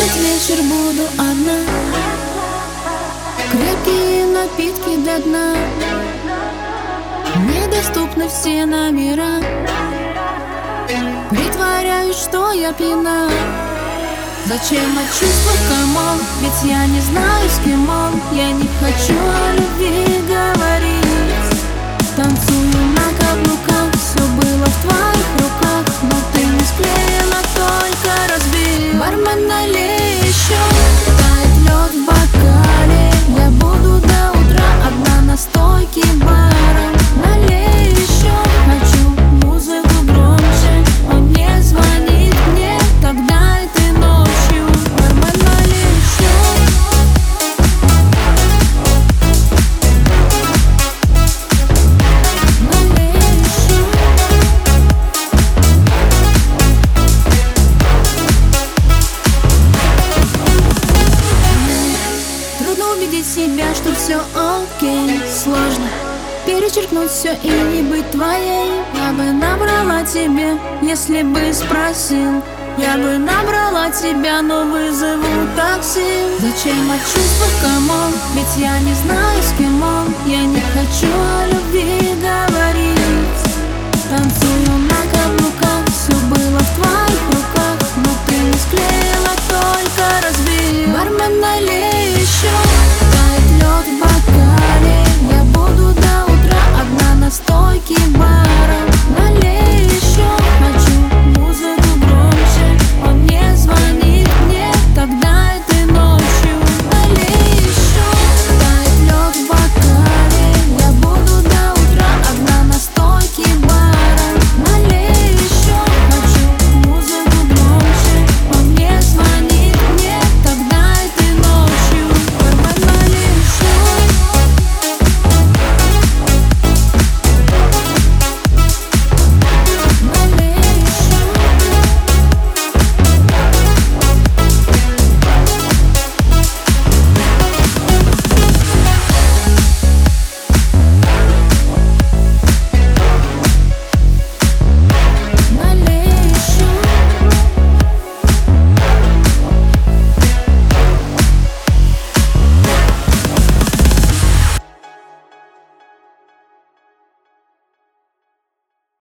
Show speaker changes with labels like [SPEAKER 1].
[SPEAKER 1] Этот вечер буду одна. Крепкие напитки для дна. Недоступны все номера. Притворяюсь, что я пьяна Зачем эти чувства, come on? Ведь я не знаю, с кем он. Я не хочу о любви говорить убедить себя, что все окей. Сложно перечеркнуть все и не быть твоей. Я бы набрала тебе, если бы спросил. Я бы набрала тебя, но вызову такси. Зачем эти чувства, come on? Ведь я не знаю, с кем он. Я не хочу